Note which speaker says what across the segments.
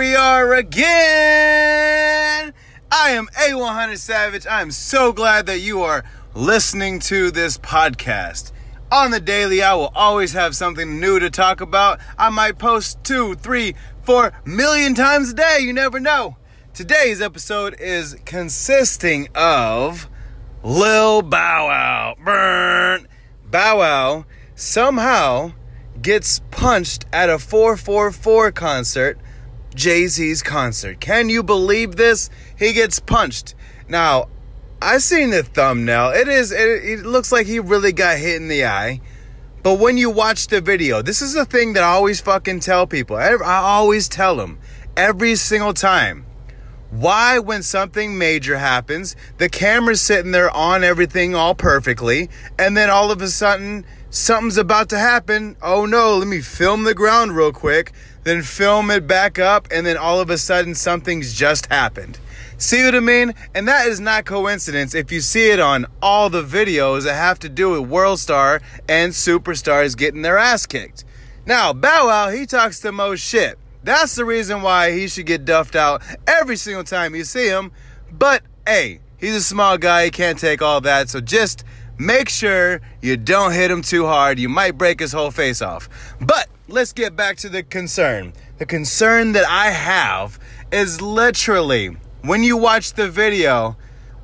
Speaker 1: again. I am A100 Savage. I am so glad that you are listening to this podcast. On the daily, I will always have something new to talk about. I might post two, three, four million times a day. You never know. Today's episode is consisting of Lil Bow Wow. Burn. Bow Wow somehow gets punched at a 444 concert, Jay Z's concert. Can you believe this? He gets punched. Now, I seen the thumbnail. It is. It, it, looks like he really got hit in the eye. But when you watch the video, this is the thing that I always fucking tell people. I, I always tell them every single time. Why, when something major happens, the camera's sitting there on everything all perfectly, and then all of a sudden something's about to happen. Oh no, let me film the ground real quick, then film it back up, and then all of a sudden something's just happened. See what I mean? And that is not coincidence if you see it on all the videos that have to do with World Star and superstars getting their ass kicked. Now, Bow Wow, he talks the most shit. That's the reason why he should get duffed out every single time you see him. But hey, he's a small guy, he can't take all that. So just make sure you don't hit him too hard. You might break his whole face off. But let's get back to the concern. The concern that I have is literally when you watch the video,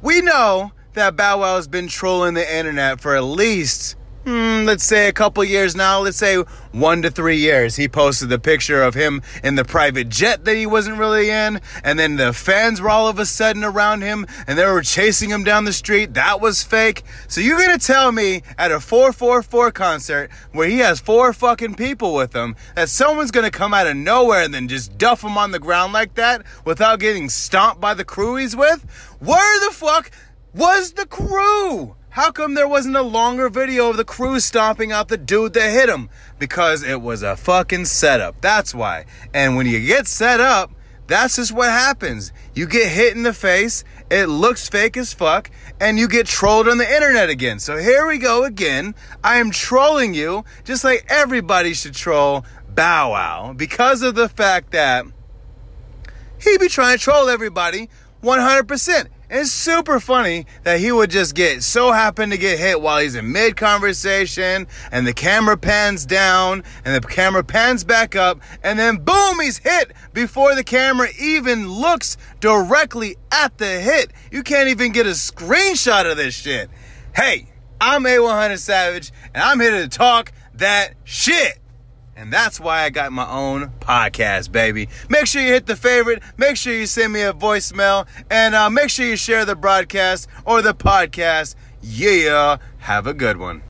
Speaker 1: we know that Bow Wow has been trolling the internet for at least hmm, let's say a couple years now, let's say one to three years, he posted the picture of him in the private jet that he wasn't really in. And then the fans were all of a sudden around him and they were chasing him down the street. That was fake. So you're going to tell me at a 444 concert where he has four fucking people with him that someone's going to come out of nowhere and then just duff him on the ground like that without getting stomped by the crew he's with? Where the fuck was the crew? How come there wasn't a longer video of the crew stomping out the dude that hit him? Because it was a fucking setup. That's why. And when you get set up, that's just what happens. You get hit in the face, it looks fake as fuck, and you get trolled on the internet again. So here we go again. I am trolling you just like everybody should troll Bow Wow because of the fact that he be trying to troll everybody 100%. It's super funny that he would just get so happen to get hit while he's in mid conversation and the camera pans down and the camera pans back up and then boom, he's hit before the camera even looks directly at the hit. You can't even get a screenshot of this shit. Hey, I'm A100 Savage and I'm here to talk that shit. And that's why I got my own podcast, baby. Make sure you hit the favorite. Make sure you send me a voicemail. And uh, make sure you share the broadcast or the podcast. Yeah. Have a good one.